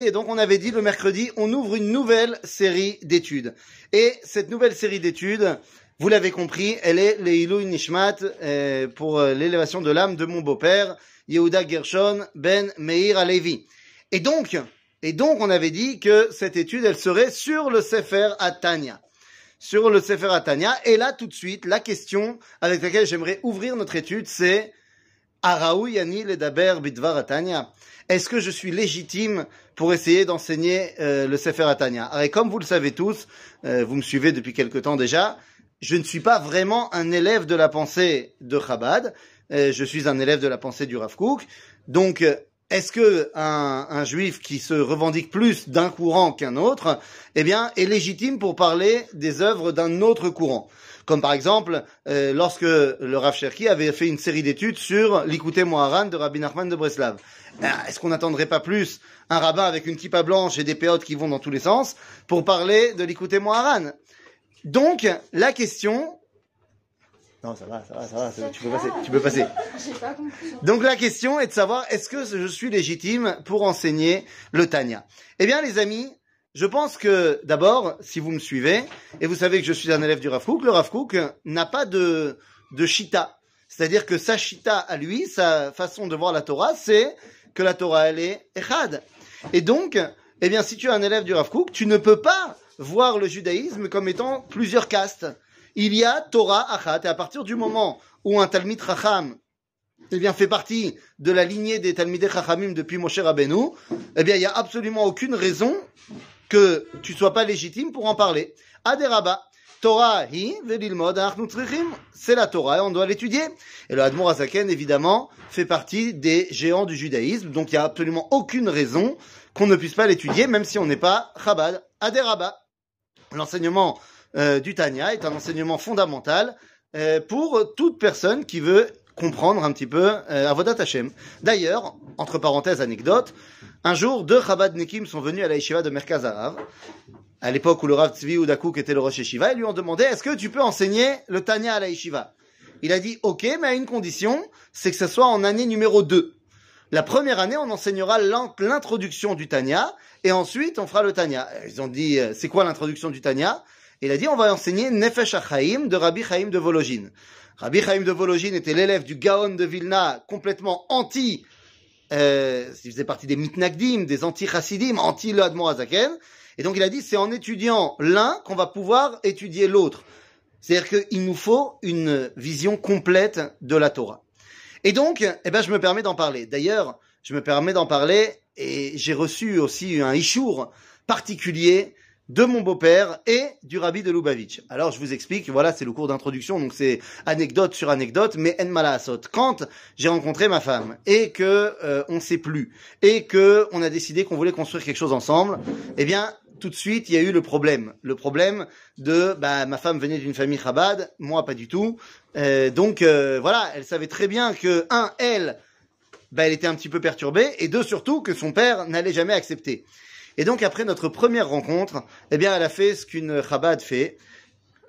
Et donc on avait dit le mercredi, on ouvre une nouvelle série d'études. Et cette nouvelle série d'études, vous l'avez compris, elle est Leilou Nishmat euh, pour euh, l'élévation de l'âme de mon beau-père, Yehuda Gershon Ben Meir Alevi. Et donc, et donc on avait dit que cette étude, elle serait sur le Sefer Atania. Sur le Sefer Atania. Et là, tout de suite, la question avec laquelle j'aimerais ouvrir notre étude, c'est Est-ce que je suis légitime pour essayer d'enseigner euh, le Sefer Atania? Alors, comme vous le savez tous, euh, vous me suivez depuis quelque temps déjà, je ne suis pas vraiment un élève de la pensée de Chabad, euh, je suis un élève de la pensée du Rav Kook. Donc, est-ce que un, juif qui se revendique plus d'un courant qu'un autre, eh bien, est légitime pour parler des œuvres d'un autre courant? Comme par exemple, euh, lorsque le Rav Cherki avait fait une série d'études sur l'Ikouté Moharan de Rabbi Nachman de Breslav. Est-ce qu'on n'attendrait pas plus un rabbin avec une kippa blanche et des péotes qui vont dans tous les sens pour parler de l'Ikouté Moharan? Donc, la question, non, ça va, ça va, ça va, tu peux passer, tu peux passer. Pas. Donc la question est de savoir est-ce que je suis légitime pour enseigner le Tanya Eh bien les amis, je pense que d'abord, si vous me suivez, et vous savez que je suis un élève du Rav Kook, le Rav Kook n'a pas de, de shita. C'est-à-dire que sa shita à lui, sa façon de voir la Torah, c'est que la Torah, elle est echad. Et donc, eh bien, si tu es un élève du Rav Kook, tu ne peux pas voir le judaïsme comme étant plusieurs castes il y a Torah Achat, et à partir du moment où un Talmid Chacham eh bien, fait partie de la lignée des Talmidei Chachamim depuis Moshe Rabbeinu, eh bien, il n'y a absolument aucune raison que tu sois pas légitime pour en parler. Aderaba, Torah hi velilmod c'est la Torah et on doit l'étudier. Et le Admor Azaken, évidemment, fait partie des géants du judaïsme, donc il n'y a absolument aucune raison qu'on ne puisse pas l'étudier, même si on n'est pas Chabad. Aderaba, l'enseignement euh, du Tanya est un enseignement fondamental euh, pour toute personne qui veut comprendre un petit peu euh, Avodat Hashem. D'ailleurs, entre parenthèses, anecdote, un jour, deux Chabad Nekim sont venus à la yeshiva de Merkaz Arav, à l'époque où le Rav Tzvi Udakouk était le Rosh Yeshiva, et lui ont demandé, est-ce que tu peux enseigner le Tanya à la yeshiva? Il a dit, ok, mais à une condition, c'est que ce soit en année numéro 2. La première année, on enseignera l'introduction du Tanya, et ensuite, on fera le Tanya. Ils ont dit, c'est quoi l'introduction du Tanya il a dit, on va enseigner Nefesh HaChaim de Rabbi Chaim de Vologine. Rabbi Chaim de Vologine était l'élève du Gaon de Vilna, complètement anti, euh, il faisait partie des mitnagdim, des anti-chassidim, anti Azaken. Et donc il a dit, c'est en étudiant l'un qu'on va pouvoir étudier l'autre. C'est-à-dire qu'il nous faut une vision complète de la Torah. Et donc, eh ben, je me permets d'en parler. D'ailleurs, je me permets d'en parler et j'ai reçu aussi un ishour particulier de mon beau-père et du rabbi de Lubavitch. Alors je vous explique, voilà, c'est le cours d'introduction, donc c'est anecdote sur anecdote, mais en malasot. Quand j'ai rencontré ma femme et que euh, on s'est plus et que on a décidé qu'on voulait construire quelque chose ensemble, eh bien tout de suite il y a eu le problème, le problème de bah ma femme venait d'une famille Chabad, moi pas du tout, euh, donc euh, voilà, elle savait très bien que un elle bah, elle était un petit peu perturbée, et deux surtout que son père n'allait jamais accepter. Et donc après notre première rencontre, eh bien elle a fait ce qu'une Chabad fait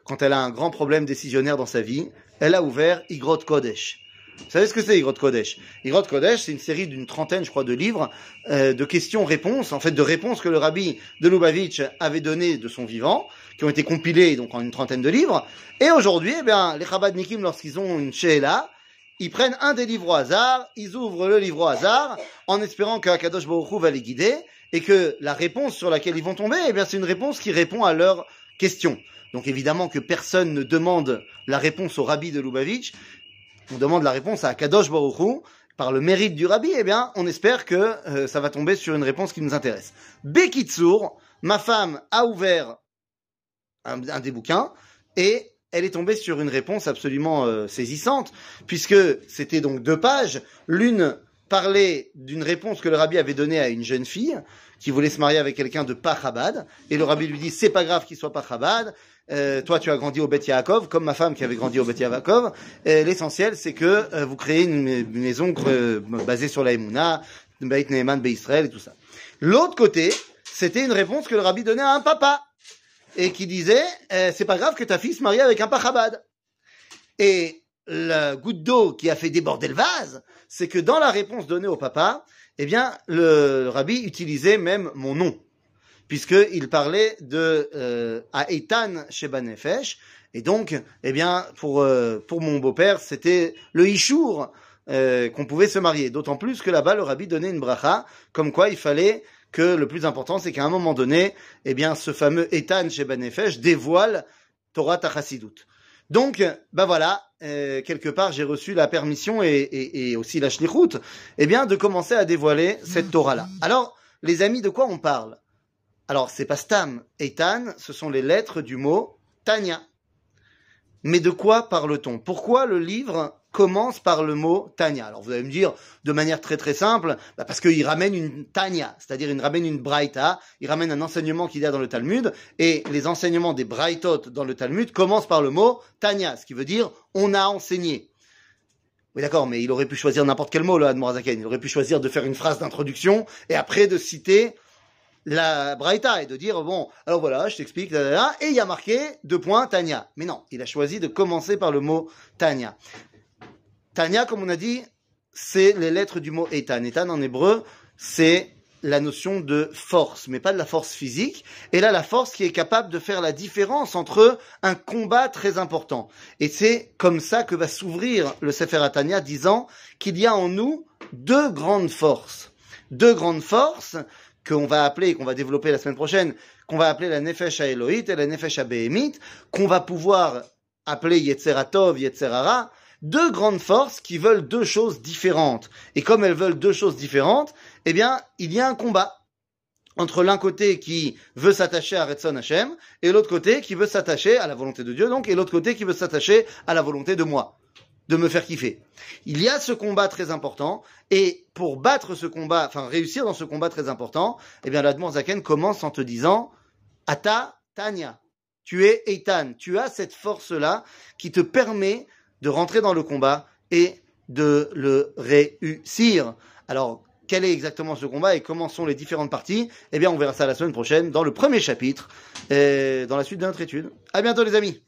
quand elle a un grand problème décisionnaire dans sa vie. Elle a ouvert Igrot Kodesh. Vous savez ce que c'est Igrot Kodesh? Igrot Kodesh, c'est une série d'une trentaine, je crois, de livres euh, de questions-réponses, en fait de réponses que le rabbi de Lubavitch avait données de son vivant, qui ont été compilées donc en une trentaine de livres. Et aujourd'hui, eh bien, les Nikim, lorsqu'ils ont une she'ela, ils prennent un des livres au hasard, ils ouvrent le livre au hasard, en espérant que Akadosh Baruch va les guider, et que la réponse sur laquelle ils vont tomber, eh bien, c'est une réponse qui répond à leurs questions. Donc évidemment que personne ne demande la réponse au rabbi de Lubavitch, on demande la réponse à Kadosh Baruch par le mérite du rabbi, eh bien, on espère que euh, ça va tomber sur une réponse qui nous intéresse. Bekitsour, ma femme a ouvert un, des bouquins et elle est tombée sur une réponse absolument euh, saisissante, puisque c'était donc deux pages, l'une parlait d'une réponse que le rabbi avait donnée à une jeune fille qui voulait se marier avec quelqu'un de pas Chabad, et le rabbi lui dit c'est pas grave qu'il soit pas Chabad, euh, toi tu as grandi au Bet Yaakov, comme ma femme qui avait grandi au Bet Yaakov, l'essentiel c'est que euh, vous créez une, maison euh, basée sur la Emouna, Beit Neeman, Beit Israël et tout ça. L'autre côté, c'était une réponse que le rabbi donnait à un papa, et qui disait c'est pas grave que ta fille se marie avec un pas Chabad. Et la goutte d'eau qui a fait déborder le vase, c'est que dans la réponse donnée au papa, eh bien, le rabbi utilisait même mon nom, puisqu'il parlait de euh, à Eitan Shebanefesh, et donc, eh bien, pour, euh, pour mon beau-père, c'était le Ishour euh, qu'on pouvait se marier. D'autant plus que là-bas, le rabbi donnait une bracha, comme quoi il fallait que le plus important, c'est qu'à un moment donné, eh bien, ce fameux Eitan Shebanefesh dévoile Torah Tachasidut. Donc, ben voilà, euh, quelque part, j'ai reçu la permission et, et, et aussi la shlichut, eh bien, de commencer à dévoiler cette Torah-là. Alors, les amis, de quoi on parle? Alors, c'est pas Stam et Tan, ce sont les lettres du mot Tanya. Mais de quoi parle-t-on? Pourquoi le livre commence par le mot Tanya. Alors vous allez me dire de manière très très simple, bah parce qu'il ramène une Tanya, c'est-à-dire il ramène une Braïta, il ramène un enseignement qu'il y a dans le Talmud, et les enseignements des Braïtot dans le Talmud commencent par le mot Tanya, ce qui veut dire on a enseigné. Oui d'accord, mais il aurait pu choisir n'importe quel mot là, Admorazaken. Il aurait pu choisir de faire une phrase d'introduction et après de citer la Braïta et de dire bon, alors voilà, je t'explique, et il y a marqué deux points Tanya. Mais non, il a choisi de commencer par le mot Tanya. Tanya, comme on a dit, c'est les lettres du mot Etan. Etan en hébreu, c'est la notion de force, mais pas de la force physique. Et là, la force qui est capable de faire la différence entre un combat très important. Et c'est comme ça que va s'ouvrir le Sefer Atania, disant qu'il y a en nous deux grandes forces. Deux grandes forces qu'on va appeler, qu'on va développer la semaine prochaine, qu'on va appeler la Nefesh Elohit et la Nefesh Behemit, qu'on va pouvoir appeler Yetzeratov, Yetzerara, deux grandes forces qui veulent deux choses différentes. Et comme elles veulent deux choses différentes, eh bien, il y a un combat entre l'un côté qui veut s'attacher à Retson Hashem et l'autre côté qui veut s'attacher à la volonté de Dieu, donc, et l'autre côté qui veut s'attacher à la volonté de moi, de me faire kiffer. Il y a ce combat très important, et pour battre ce combat, enfin réussir dans ce combat très important, eh bien, l'Admon Zaken commence en te disant, Ata Tanya, tu es Eitan, tu as cette force-là qui te permet de rentrer dans le combat et de le réussir. Alors, quel est exactement ce combat et comment sont les différentes parties? Eh bien, on verra ça la semaine prochaine dans le premier chapitre, et dans la suite de notre étude. À bientôt les amis